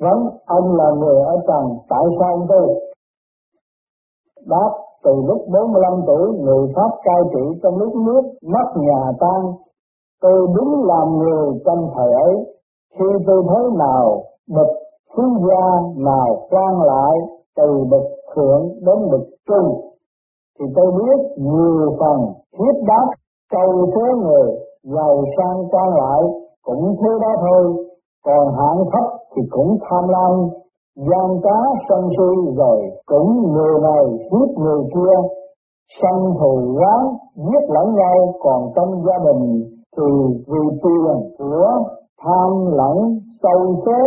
vấn ông là người ở trần, tại sao ông tu? Đáp, từ lúc 45 tuổi, người Pháp cai trị trong lúc nước mất nhà tan, tôi đúng làm người trong thời ấy. Khi tôi thấy nào bậc phú gia nào quan lại từ bậc thượng đến bậc trung thì tôi biết nhiều phần thiết đáp cầu thế người giàu sang quan lại cũng thế đó thôi còn hạng thấp thì cũng tham lam, gian cá sân si rồi cũng người này giết người kia. Sân thù quán giết lẫn nhau, còn trong gia đình thì vì tiền của tham, lẫn, sâu xế,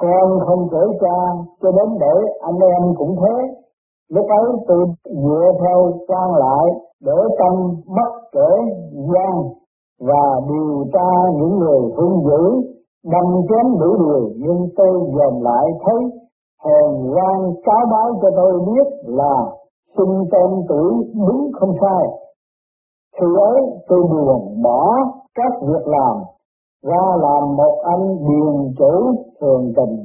con không kể cha, cho đến để anh em cũng thế. Lúc ấy tôi dựa theo quan lại để tâm bất kể gian và điều tra những người hung dữ đâm chém đủ điều nhưng tôi dòm lại thấy hèn quan cáo báo cho tôi biết là sinh tên tuổi đúng không sai. Khi ấy, tôi buồn bỏ các việc làm, ra làm một anh điền chủ thường tình,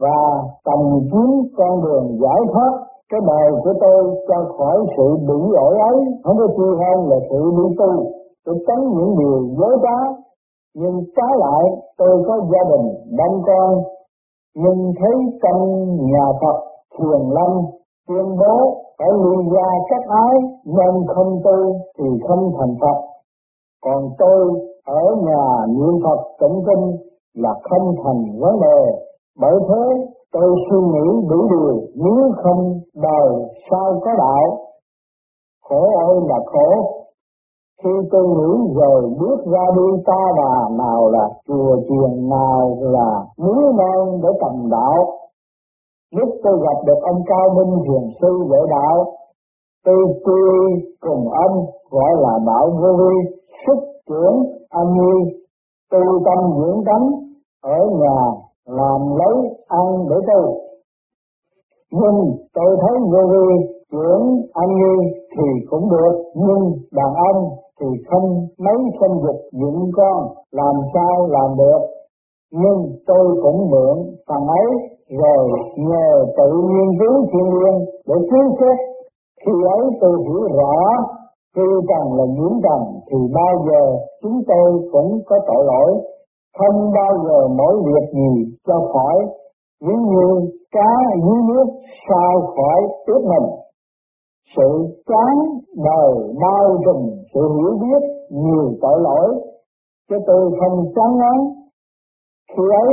và tầm kiếm con đường giải thoát. Cái đời của tôi cho khỏi sự bị ổi ấy, không có chi hơn là sự đi tu tôi tránh những điều dối trá nhưng trái lại, tôi có gia đình đông con nhưng thấy trong nhà Phật thiền lâm, tuyên bố phải lùi ra các ái, nên không tu thì không thành Phật. Còn tôi ở nhà niệm Phật tụng kinh là không thành vấn đề. Bởi thế, tôi suy nghĩ đủ điều, nếu không đời sao có đạo? Khổ ơi là khổ khi tôi nghĩ rồi bước ra đi ta bà, nào là chùa chiền, nào là núi non để tầm đạo. Lúc tôi gặp được ông cao minh thiền sư dạy đạo, tôi quy cùng ông, gọi là đạo vô vi xuất trưởng anh nhi tu tâm dưỡng tánh, ở nhà làm lấy ăn để tu nhưng tôi thấy vô vi, trưởng anh nhi thì cũng được, nhưng đàn ông thì không, mấy sinh dục dụng con, làm sao làm được? Nhưng tôi cũng mượn phần ấy, rồi nhờ tự nghiên cứu thiên liên để cứu xét khi ấy tôi hiểu rõ, khi trần là nhiễm trần thì bao giờ chúng tôi cũng có tội lỗi. Không bao giờ mỗi việc gì cho khỏi, những như cá dưới nước sao khỏi ướt mình. Sự chán đời bao trùm sự hiểu biết nhiều tội lỗi chứ tôi không chán ngán. Khi ấy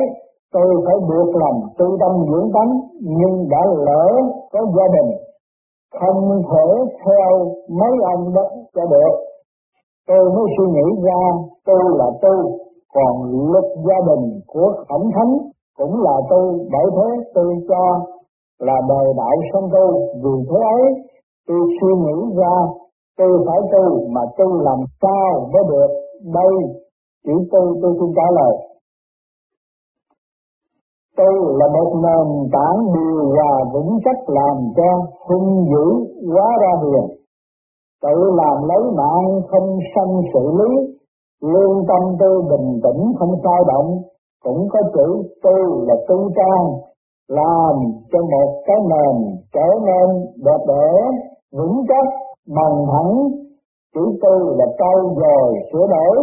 tôi phải buộc lòng tu tâm dưỡng tánh nhưng đã lỡ có gia đình không thể theo mấy ông đó cho được. Tôi mới suy nghĩ ra tôi là tôi, còn luật gia đình của khổng thánh cũng là tôi bởi thế tôi cho là đời đại sanh tôi vì thế ấy tôi suy nghĩ ra tôi phải tu mà tu làm sao mới được? Đây chữ tu tôi xin trả lời. Tu là một nền tảng điều hòa vững chắc làm cho hung dữ quá ra hiền tự làm lấy mạng không sanh sự lý. Lương tâm tôi bình tĩnh, không sao động. Cũng có chữ tu là tu trang. Làm cho một cái nền trở nên đẹp đẽ, vững chắc bằng thẳng chữ tư là câu rồi sửa đổi.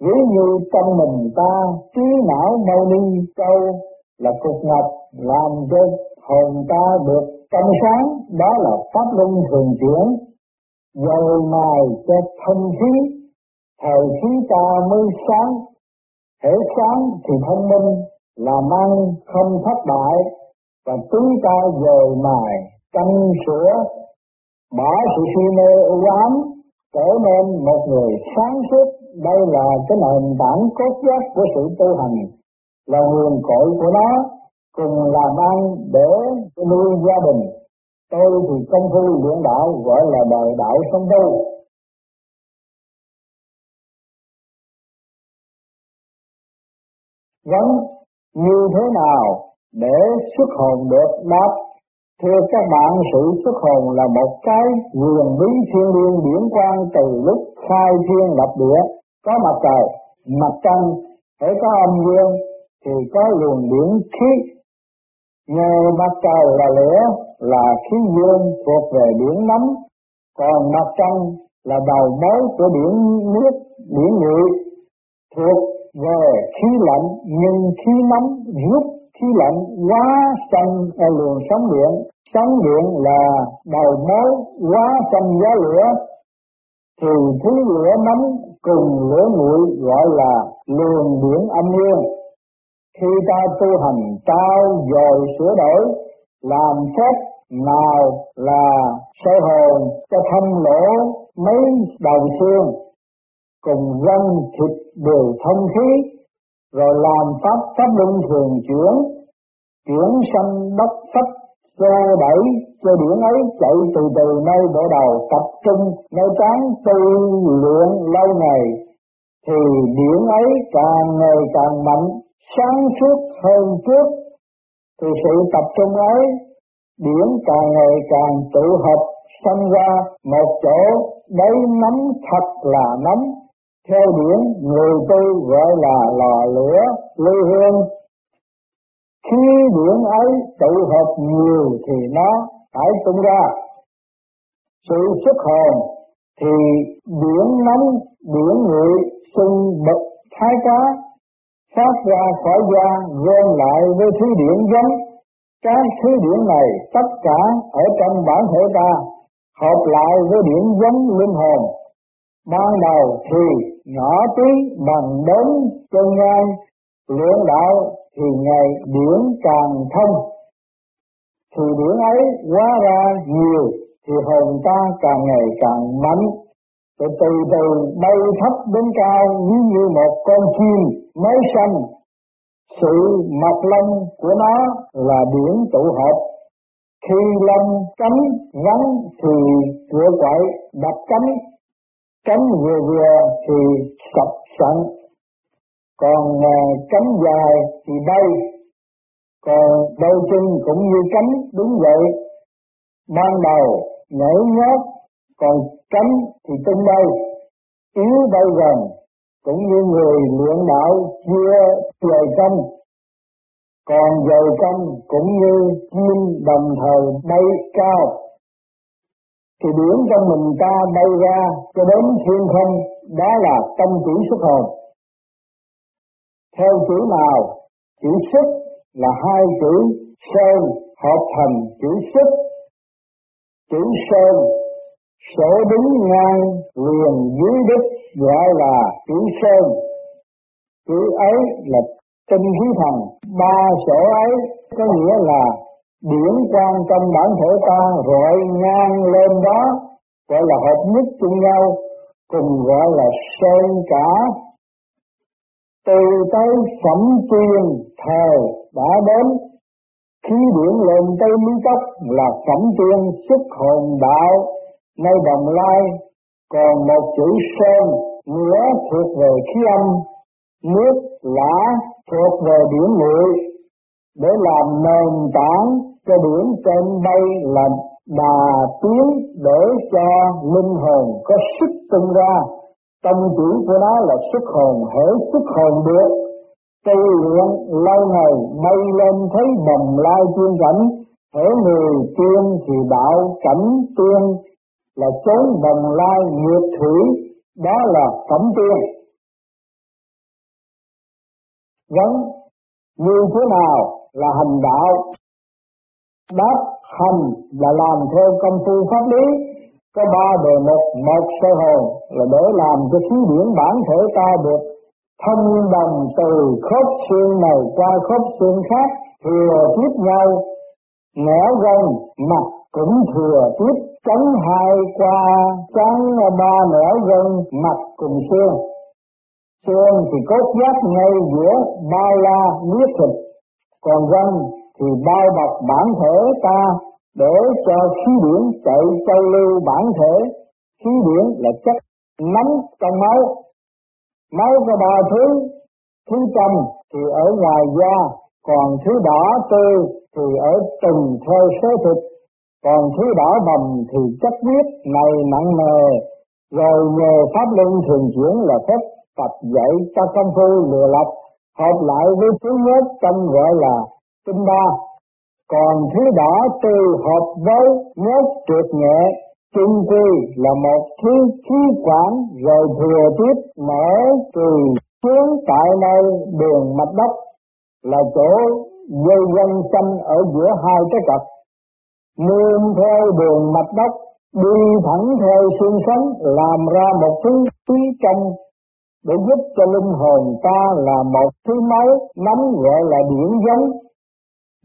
Ví như trong mình ta trí não mau ni, câu là cục ngọc làm cho hồn ta được trong sáng, đó là pháp luân thường chuyển. Dầu mài cho thông khí, thời khí ta mới sáng. Thể sáng thì thông minh làm ăn không thất bại, và chúng ta dầu mài căng sửa bỏ sự si mê u ám, trở nên một người sáng suốt, đây là cái nền tảng cốt giác của sự tu hành, là nguồn cội của nó, cùng làm ăn để nuôi gia đình. Tôi thì công phu luyện đạo, gọi là đời đạo sống tu. Vấn như thế nào để xuất hồn được đáp Thưa các bạn, sự xuất hồn là một cái quyền bí thiên liêng điển quang từ lúc khai thiên lập địa, có mặt trời, mặt trăng, để có âm dương, thì có luồng điển khí. Nhờ mặt trời là lửa là khí dương thuộc về điển nóng còn mặt trăng là đầu mối của điển nước điển nhị thuộc về khí lạnh nhưng khí nóng giúp khí lạnh quá xanh ở luồng sóng điện. Sóng điện là đầu mối quá xanh gió lửa. Thì thứ lửa nóng cùng lửa nguội gọi là luồng điện âm dương. Khi ta tu hành trao dồi sửa đổi, làm phép, nào là soi hồn cho thâm lỗ mấy đầu xương, cùng gân thịt đều thông khí rồi làm pháp pháp luân thường chuyển chuyển sanh đất pháp xô đẩy cho điển ấy chạy từ từ nơi bộ đầu, tập trung, nơi trán, tu luyện lâu ngày. Thì điển ấy càng ngày càng mạnh, sáng suốt hơn trước. Thì sự tập trung ấy, điển càng ngày càng tự hợp, sanh ra một chỗ đấy nắm thật là nắm theo điển người tu gọi là lò lửa lưu hương. Khi điển ấy tụ hợp nhiều thì nó phải tung ra. Sự xuất hồn thì điển nóng điển nguội xung bậc thái cá phát ra khỏi da, gom lại với thứ điển giống. Các thứ điển này tất cả ở trong bản thể ta, hợp lại với điển giống linh hồn. Ban đầu thì nhỏ tí bằng bốn chân ngang luyện đạo thì ngày điển càng thông. Thì điển ấy quá ra nhiều, thì hồn ta càng ngày càng mạnh. Rồi từ từ bay thấp đến cao như như một con chim mới sanh. Sự mọc lông của nó là điển tụ hợp. Khi lông cánh vắng thì cửa quậy đập cánh cánh vừa vừa thì sập sẵn còn cấm cánh dài thì bay. Còn đôi chân cũng như cánh, đúng vậy. Ban đầu nhảy nhót, còn cánh thì tung bay. Yếu bay gần, cũng như người luyện đạo chia dời canh còn dầu canh cũng như chim đồng thời bay cao thì điển trong mình ta bay ra cho đến thiên không, đó là tâm chỉ xuất hồn. Theo chữ nào? Chữ xuất là hai chữ sơn hợp thành chữ xuất. Chữ sơn sổ đứng ngang liền dưới đất, gọi là chữ sơn. Chữ ấy là tinh khí thần. Ba sổ ấy có nghĩa là điển quan trong bản thể ta gọi ngang lên đó, gọi là hợp nhất chung nhau, cùng gọi là sơn cả. Từ tới phẩm tiên thời đã đến, khí điển lên tới lý tóc là phẩm tiên xuất hồn đạo. Nơi đồng lai còn một chữ sơn, nghĩa thuộc về khí âm, nước, lã thuộc về điển nguội để làm nền tảng cho điểm trên bay là đà tiến để cho linh hồn có sức tung ra. Tâm chỉ của nó là sức hồn, hễ sức hồn được. Tu luyện lâu ngày bay lên thấy bồng lai tiên cảnh, hễ người tiên thì đạo cảnh tiên là chốn bồng lai nghiệp thủy, đó là phẩm tiên. Vấn như thế nào là hành đạo? Đáp hành và làm theo công phu pháp lý, có ba đề mục một sơ hồn là để làm cho khí điển bản thể ta được thông đồng từ khớp xương này qua khớp xương khác, thừa tiếp nhau. Nẻo gần mặt cũng thừa tiếp cánh hai qua, trắng ba nẻo gân, mặt cùng xương. Xương thì cốt giác ngay giữa ba la huyết thịt, còn gân thì bao bọc bản thể ta để cho khí điển chạy châu lưu bản thể. Khí điển là chất nóng trong máu. Máu có ba thứ. Thứ trầm thì ở ngoài da, còn thứ đỏ tươi thì ở từng theo số thịt. Còn thứ đỏ bầm thì chất huyết này nặng nề. Rồi nhờ pháp luân thường chuyển là phép tập dạy cho công phu lừa lọc, hợp lại với thứ nhất trong gọi là tinh ba. Còn thứ đỏ từ hợp với nhất trượt nhẹ, chung quy là một thứ khí quản, rồi thừa tiếp mở từ xuống tại nơi đường mạch đất, là chỗ dây dân xanh ở giữa hai cái cặp nương theo đường mạch đất, đi thẳng theo xương sống, làm ra một thứ khí trong để giúp cho linh hồn ta là một thứ máu nắm gọi là điển giống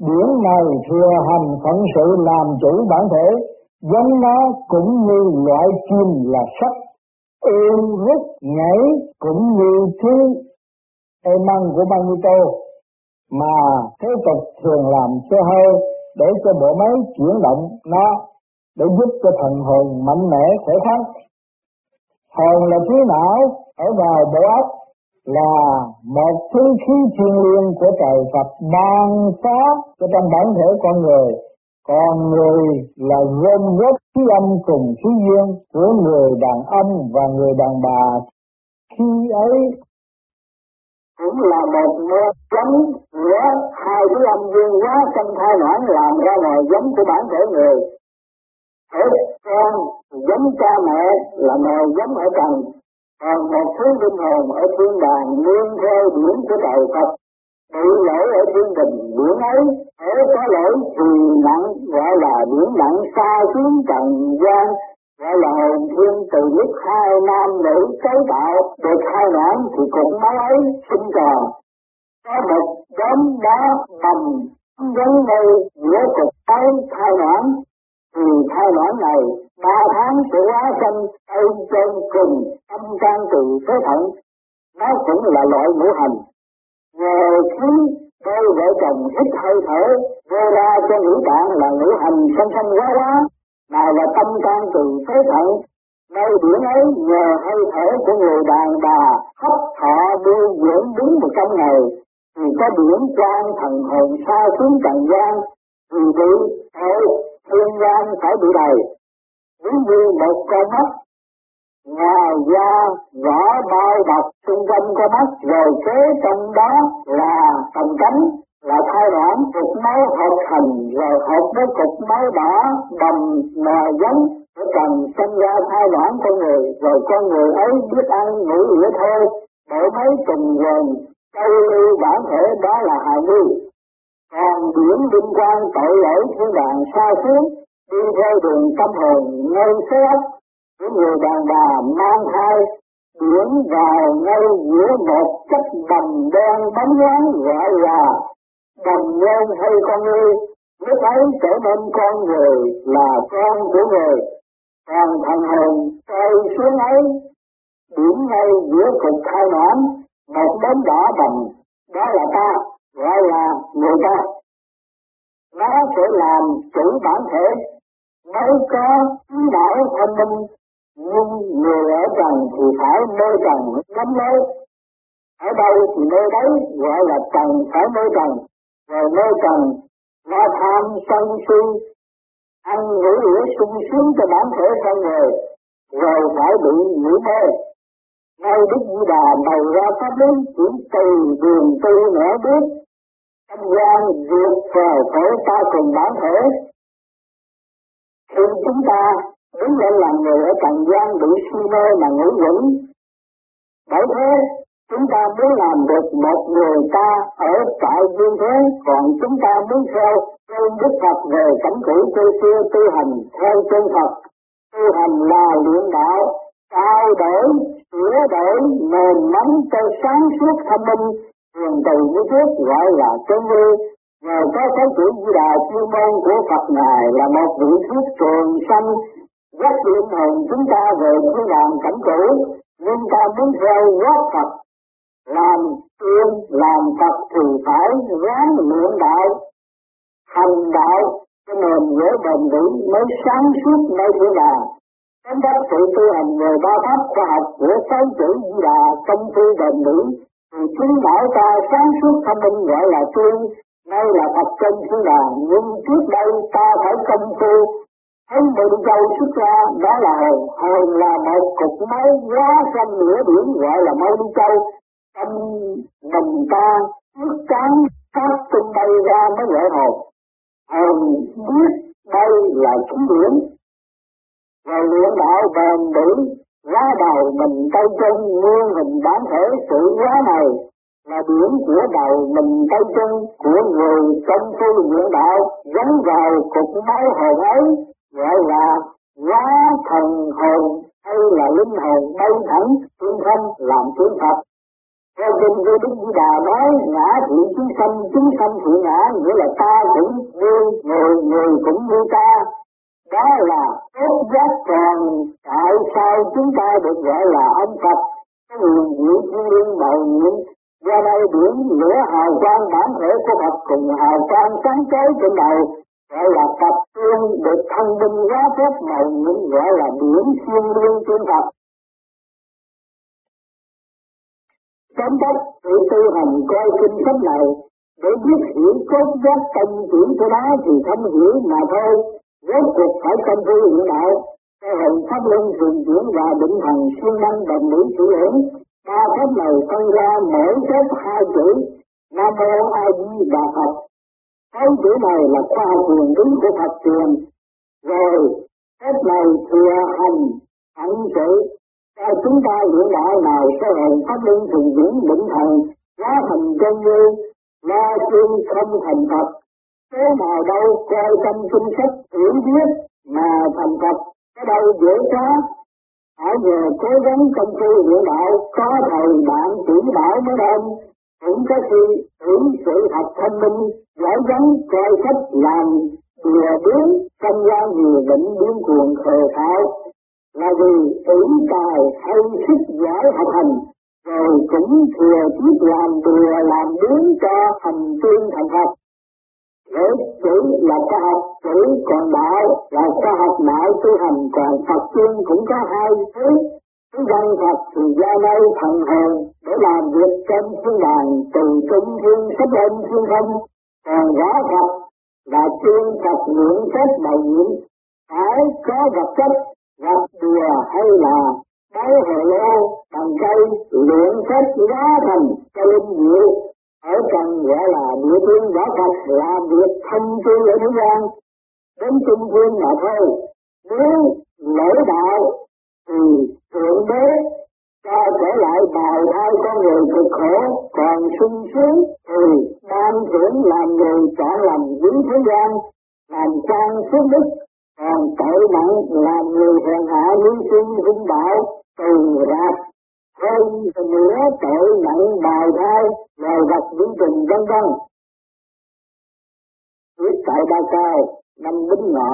điển này thừa hành phận sự làm chủ bản thể, giống nó cũng như loại chim là sắt ương rút, nhảy cũng như thứ ê, măng của magneto mà thế tục thường làm xe hơi để cho bộ máy chuyển động nó, để giúp cho thần hồn mạnh mẽ, khỏe khoắn. Hồn là thứ não ở vào bộ óc là một thứ khí thiên liêng của trời Phật ban phá cho trong bản thể con người. Còn người là gom góp khí âm cùng khí dương của người đàn ông và người đàn bà. Khi ấy cũng là một mô chấm giữa hai thứ âm dương hóa trong thai noãn làm ra nồi giống của bản thể người thể con giống cha mẹ là nồi giống ở trần còn một thứ linh hồn ở thiên đàng nương theo điển của trời Phật bị lỗi ở thiên đình điển ấy ở có lỗi thì nặng, gọi là điển nặng xa xuống trần gian, gọi là hồn thiên từ lúc hai nam nữ cấu tạo, được hai noãn thì cũng máu ấy sinh tròn có một đốm đá bầm giống như giữa cục ấy hai noãn thì thai noãn này ba tháng của hóa sanh ây trên cùng tâm can từ phế thận, nó cũng là loại ngũ hành. Nhờ khí, đôi vợ chồng hít hơi thở, vô ra cho ngũ tạng là ngũ hành sanh sanh quá quá nào là tâm can từ phế thận. Nơi biển ấy nhờ hơi thở của người đàn bà hấp thọ đưa dưỡng đúng một trăm ngày, thì có biển quan thần hồn xa xuống trần gian thì bị thôi thiên gian phải bị đầy ví như một con mắt ngoài da vỏ bao bọc xung quanh con mắt, rồi kế trong đó là phần cánh, là thai đoạn cục máu hợp thành, rồi hợp với cục máu đỏ, đầm mè giống để cần sinh ra thai đoạn con người. Rồi con người ấy biết ăn, ngủ nghĩa thôi để mấy trùng quần câu lưu bản thể, đó là hài nhi. Còn điển liên quan tội lỗi thiên đàng xa xuống đi theo đường tâm hồn ngay xế ốc của người đàn bà mang thai điển vào ngay giữa một chất đầm đen bóng loáng gọi là đầm đen hay con người, lúc ấy trở nên con người là con của người. Còn thần hồn rơi xuống ấy, điểm ngay giữa cục khai noãn một đốm đỏ bầm, đó là ta gọi là người ta. Nó sẽ làm chủ bản thể mới có trí não thông minh nhưng người ở trần thì phải mê trần lắm mê ở đâu thì nơi đấy gọi là trần, phải mê trần. Rồi mê trần, lo tham sân si, ăn ngủ lửa sung sướng cho bản thể con người, rồi phải bị ngủ mê. Ngay Đức Di Đà bày ra pháp lý chỉ từ đường tư nẻ biết tâm gian vượt vào thể ta cùng bản thể. Thì chúng ta đứng lên làm người ở trần gian bị si mê mà ngủ vững. bởi thế, chúng ta muốn làm được một người ta ở tại dương thế, còn chúng ta muốn theo trên đức phật về cảnh cũ quê xưa tu hành theo chân phật tu hành là luyện đạo, trao đổi, sửa đổi nền móng cho sáng suốt thông minh thường từ như trước gọi là chân lý Ngài có cái chữ Di Đà chuyên môn của Phật Ngài là một vị thuyết trường sanh rất linh hồn chúng ta về thiên làm cảnh cũ, nhưng ta muốn theo gót Phật, làm tiên, làm Phật thì phải ráng luyện đạo, hành đạo, cái nền dễ bền vững mới sáng suốt nơi thiên đàng. Tóm đắc sự tu hành về ba pháp khoa học của sáu chữ Di Đà công phu bền vững, thì chính đạo ta sáng suốt thông minh gọi là tiên, Nay là Phật trung thiên đàng, nhưng trước đây ta phải công phu, thấy mình châu xuất ra, đó là hồn. Hồn là một cục máu quá xanh nửa biển gọi là mây đi châu. tâm mình ta trước chán phát tung bay ra mới gọi hồn. Hồn biết đây là chính điểm rồi luyện đạo bền bỉ lá đầu mình tay chân nguyên hình bản thể sự hóa này là điểm của đầu mình tay chân của người công phu luyện đạo gắn vào cục máu hồn ấy gọi là hóa thần hồn hay là linh hồn bay thẳng thiên không làm tiếng Phật. Theo kinh vô Đức Di Đà nói ngã thị chúng sanh, chúng sanh thị ngã, nghĩa là ta cũng như người, người cũng như ta. Đó là tốt giác tròn tại sao chúng ta được gọi là ông Phật, cái đây lửa hào quang bản thể của Phật cùng hào quang sáng chói trên đầu gọi là tập trung được thân minh hóa phép màu những gọi là điểm thiên liên trên Phật. Chấm đất tự tư hành coi kinh sách này để biết hiểu cốt giác tâm chỉ của nó thì không hiểu mà thôi. Rốt cuộc phải công phu hiện đạo, cái hình pháp luân thường chuyển và định thần siêng năng đồng lý chủ hưởng. Ba phép này phân ra mỗi phép hai chữ, Nam Mô A Di Đà Phật. Cái chữ này là khoa học huyền lý của Phật truyền. Rồi, phép này thừa hành, hạnh sự cho chúng ta luyện đạo nào sẽ hồn pháp linh thường diễn định thần hóa thành chân như la chuyên không thành Phật thế nào đâu, coi tâm kinh sách hiểu biết mà thành Phật, cái đâu dễ quá hãy nhờ cố gắng công phu luyện đạo, có thầy bạn chỉ bảo mới đem. Cũng có khi tưởng sự thật thông minh giải gắng coi sách làm. Vừa biến tâm gian vừa định biến cuồng khờ thao là vì ứng tài hay sức giải học hành, rồi cũng thừa biết làm, vừa làm biến cho thành tiên thành Phật. Thế chữ là khoa học, chữ còn đạo là khoa học đạo tu hành, còn Phật tiên cũng có hai thứ. Thứ dân Phật thì ra đây thần hồn để làm việc trên thiên đàng từ trung thiên sắp lên thiên không. Còn rõ Phật là chuyên Phật nguyện phép bầu nhiệm, phải có vật chất, gặp đùa hay là đáy hồ lô bằng cây luyện phép giá thành cho linh diệu ở trần gọi là địa tiên võ Phật là việc thông tin ở thế gian. Đến trung thiên mà thôi. Nếu lỗi đạo, thì thượng đế cho trở lại bào thai con người cực khổ, còn sung sướng, thì ban thưởng làm người chọn làm dưới thế gian, làm trang phước đức còn tội nặng làm người hèn hạ hy sinh hung bạo, từ rạp hơn nửa tội nặng bào thai loài vật vĩ trình vân vân. Viết tại ba cao năm bính ngọ.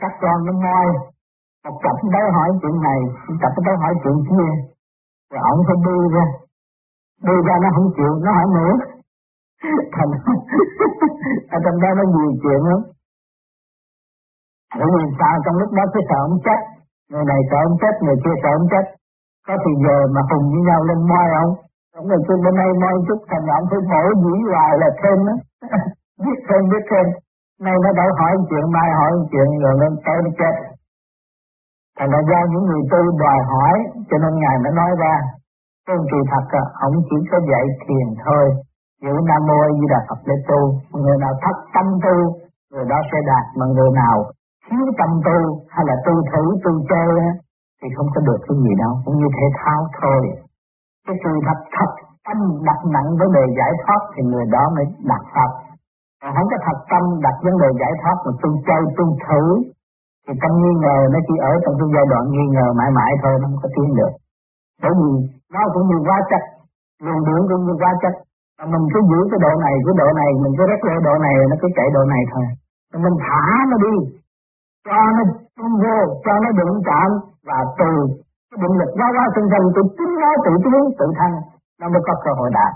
Các con nó moi một cặp tới hỏi chuyện này, một cặp tới hỏi chuyện kia. Rồi ổng phải đi ra. Đi ra nó không chịu, nó hỏi nữa. Thành ở trong đó nó nhiều chuyện lắm bởi người ta trong lúc đó cứ sợ ông chết? Người này sợ ông chết người kia sợ ông chết. Có thì giờ mà cùng với nhau lên moi không ông người kia bên đây moi chút thành ông phải bổ dĩ hoài là thêm đó biết thêm biết thêm. Nay nó đâu hỏi chuyện mai hỏi chuyện rồi nên tới nó chết. Thành ra do những người tu đòi hỏi cho nên ngài mới nói ra Tôn kỳ thật à, ông chỉ có dạy thiền thôi. Giữ Nam Mô A Di Đà Phật để tu Người nào thất tâm tu Người đó sẽ đạt Mà người nào thiếu tâm tu Hay là tu thử, tu chơi Thì không có được cái gì đâu. Cũng như thể thao thôi. Cái sự thật thật, tâm đặt nặng vấn đề giải thoát Thì người đó mới đạt thật Còn không có thật tâm đặt vấn đề giải thoát Mà tu chơi, tu thử, Thì tâm nghi ngờ nó chỉ ở trong cái giai đoạn nghi ngờ mãi mãi thôi, Nó không có tiến được. Bởi vì nó cũng như quá chất, Luồng điện cũng như quá chất. Mà mình cứ giữ cái độ này, cái độ này, mình cứ rét lên độ này, nó cứ chạy độ này thôi. Mình thả nó đi cho nó tung vô cho nó đụng chạm và từ cái định lực quá quá sinh thân từ chính nó tự tiến, tự thân. Nó mới có cơ hội đạt.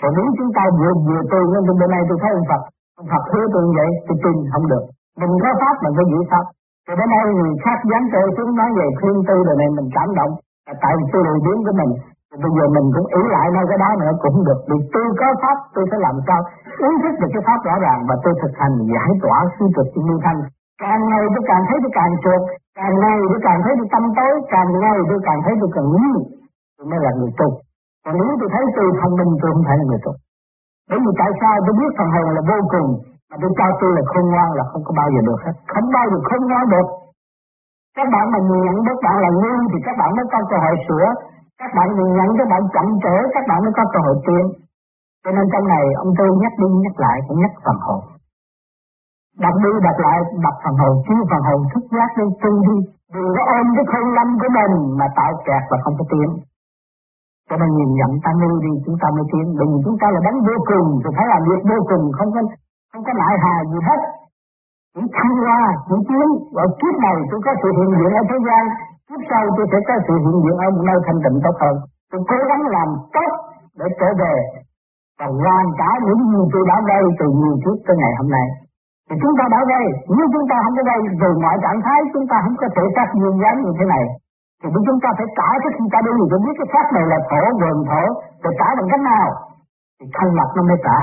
Còn nếu chúng ta vừa vừa tu nên bên này tôi thấy ông Phật ông Phật hứa tôi vậy, tôi tin không được. Mình có pháp, mình phải giữ pháp. Rồi đến đây người khác dán tôi xuống nói về khuyên tư, rồi này mình cảm động. Là tại vì tôi lười biến của mình Bây giờ mình cũng ý lại nơi cái đó nữa, cũng được. Vì tôi có pháp, tôi sẽ làm sao? Ý thức được cái pháp rõ ràng, và tôi thực hành giải tỏa suy trực như thanh càng ngày tôi càng thấy tôi càng chuột, càng ngày tôi càng thấy tôi tâm tối, càng ngày tôi càng thấy tôi càng nghĩ tôi mới là người tu. Còn nếu tôi thấy tôi thông minh, tôi không phải là người tu. Bởi vì tại sao tôi biết phần hồn là vô cùng, mà tôi cho tôi là khôn ngoan là không có bao giờ được hết. Không bao giờ khôn ngoan được. Các bạn mà nhìn nhận các bạn là ngu thì các bạn mới có cơ hội sửa. Các bạn nhìn nhận các bạn chậm trễ, các bạn mới có cơ hội tiến. Cho nên trong này, ông tư nhắc đi, nhắc lại, cũng nhắc phần hồn đọc đi đọc lại, đọc phần hồn chiếu phần hồn thức giác lên tu đi. Đừng có ôm cái khôn lâm của mình mà tạo kẹt và không có tiến cho nên nhìn nhận ta nuôi đi, chúng ta mới tiến. Đừng chúng ta là đánh vô cùng, thì phải làm việc vô cùng, không có không có lại hà gì hết. Chỉ thăng hoa chỉ tiến ở kiếp này tôi có sự hiện diện ở thế gian. Kiếp sau tôi sẽ có sự hiện diện ở một nơi thanh tịnh tốt hơn. Tôi cố gắng làm tốt để trở về. Và hoàn cả những gì tôi đã gây từ nhiều trước tới ngày hôm nay thì chúng ta đã gây nếu chúng ta không có gây từ mọi trạng thái, chúng ta không có thể xác nguyên dáng như thế này. Thì chúng ta phải trả cái khi ta đi thì biết cái pháp này là thổ gồm thổ, thì trả bằng cách nào? Thì thân lập nó mới trả.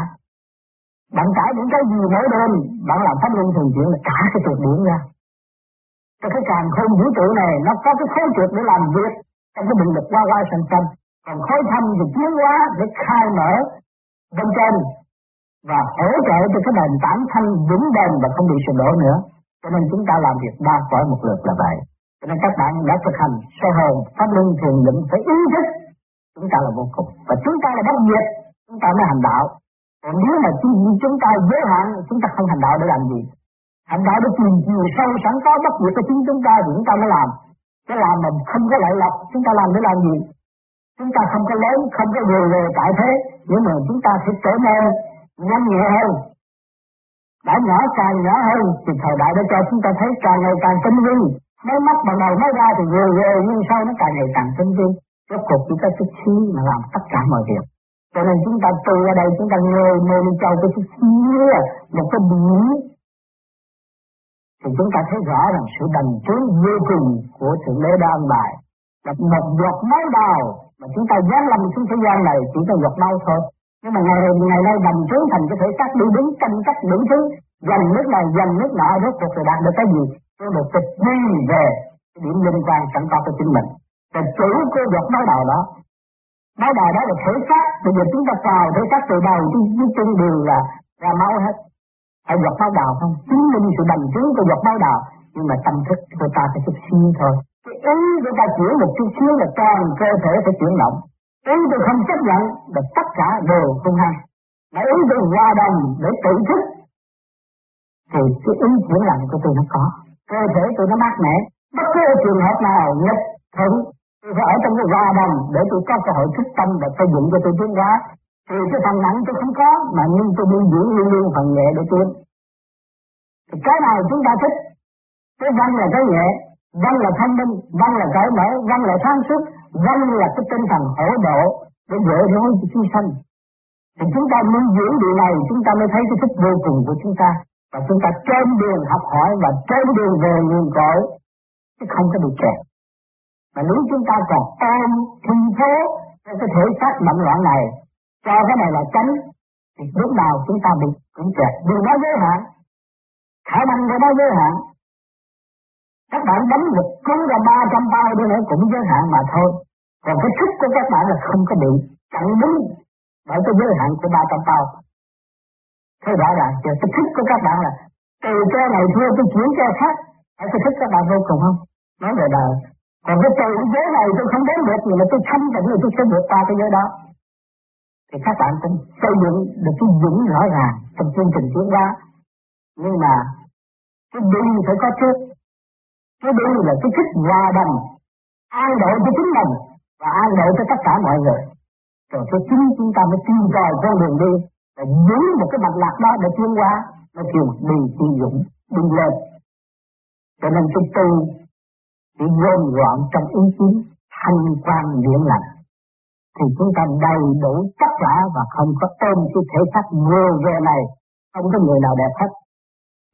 Bạn trả những cái gì mỗi đêm, bạn làm pháp luân thường chuyển là trả cái tuyệt điểm ra. Cho cái càng không vũ trụ này, nó có cái khối trượt để làm việc trong cái bình lực qua qua sanh sanh. Còn khối thâm thì tiến hóa để khai mở bên trên và hỗ trợ cho cái nền tảng thanh vững bền và không bị sụp đổ nữa cho nên chúng ta làm việc ba cõi một lượt là vậy cho nên các bạn đã thực hành sơ hồn pháp luân thường định phải ý thức chúng ta là vô cùng và chúng ta là bất diệt chúng ta mới hành đạo còn nếu mà chúng ta giới hạn chúng ta không hành đạo để làm gì hành đạo để tìm chiều sâu sẵn có bất diệt của chính chúng ta thì chúng ta mới làm cái làm mà không có lợi lộc chúng ta làm để làm gì chúng ta không có lớn không có người về tại thế nhưng mà chúng ta sẽ trở nên nhanh nhẹ hơn đã nhỏ càng nhỏ hơn thì thời đại đã cho chúng ta thấy càng ngày càng tinh vi Mới mắt bằng đầu mới ra thì vừa vừa nhưng sau nó càng ngày càng tinh vi. Rốt cuộc chỉ có chút xíu mà làm tất cả mọi việc. Cho nên chúng ta từ ở đây chúng ta ngồi mê đi châu cái chút xíu một cái biển thì chúng ta thấy rõ rằng sự đành trướng vô cùng của Thượng Đế đã bài. Là một giọt máu đào mà chúng ta dám làm xuống thế gian này chỉ có giọt máu thôi. Nhưng mà ngày ngày nay đành trướng thành cái thể xác đi đứng tranh cách đủ thứ, dành nước này dành nước nọ rốt cuộc rồi đạt được cái gì? có một tịch đi về cái điểm liên quan sẵn có của chính mình. Và chủ của việc máu đầu đó. Máu đầu đó là thể xác. Bây giờ chúng ta vào thể xác từ đầu đi dưới chân đều là ra máu hết. Phải giọt máu đầu không? Chứng minh sự đồng chứng của giọt máu đầu nhưng mà tâm thức của ta phải chút xíu thôi. Cái ý của ta chuyển một chút xíu là toàn cơ thể phải chuyển động ý tôi không chấp nhận là tất cả đều không hay. Mà ý tôi hòa đồng để tự thức, thì cái ý chuyển lặng của tôi nó có. Cơ thể tôi nó mát mẻ. Bất cứ trường hợp nào nghịch thuận, tôi phải ở trong cái hòa đồng để tôi có cơ hội thức tâm và xây dựng cho tôi tiến hóa. Thì cái phần nặng tôi không có, mà nhưng tôi luôn giữ luôn luôn phần nhẹ để tiến thì cái nào chúng ta thích, cái văn là cái nhẹ, văn là thông minh, văn là cởi mở, văn là sáng suốt văn là cái tinh thần hỗ độ để dễ nói cho chúng sanh. Thì chúng ta muốn giữ điều này, chúng ta mới thấy cái thức vô cùng của chúng ta. Và chúng ta trên đường học hỏi và trên đường về nguồn cội, chứ không có bị kẹt. Mà nếu chúng ta còn ôm thi phố trong cái thể xác mạnh loạn này, cho cái này là tránh, thì lúc nào chúng ta bị cũng kẹt. Điều đó giới hạn. Khả năng của nó giới hạn các bạn đánh một cú ra ba trăm bao đi nữa cũng giới hạn mà thôi còn cái sức của các bạn là không có bị chặn đứng bởi cái giới hạn của ba trăm bao thế rõ ràng chưa? Cái thức của các bạn là từ cái này thua tôi chuyển cho khác. Phải cái thức các bạn vô cùng không? Nói về đời. Còn cái từ giới này tôi không đến được nhưng mà tôi thanh tịnh rồi tôi sẽ vượt qua cái giới đó. Thì các bạn cũng xây dựng được cái vững rõ ràng trong chương trình tiến hóa. Nhưng mà cái đi phải có trước. Cái đi là cái thích hòa đồng, an độ cho chính mình và an độ cho tất cả mọi người. Rồi cho chính chúng ta mới tìm tòi con đường đi và giữ một cái mạch lạc đó để tiến qua, nó kêu đi chi dụng đi lên. Cho nên cái tu chỉ gom gọn trong ý chí thanh quan điển lành. Thì chúng ta đầy đủ tất cả và không có tên cái thể xác vô về này không có người nào đẹp hết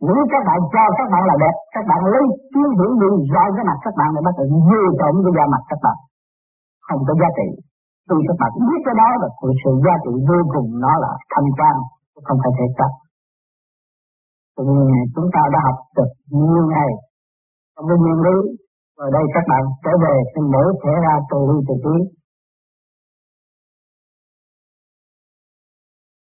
nếu các bạn cho các bạn là đẹp các bạn lấy tiếng hưởng đi roi cái mặt các bạn để bắt đầu vô trộm cái da mặt các bạn không có giá trị Tuy các bạn biết cái đó là sự giá trị vô cùng nó là thanh quan, không phải thể chất. Từng ngày chúng ta đã học được nhiều ngày trong cái nguyên lý. rồi đây các bạn trở về xin mỗi thể ra từ ly từ trí.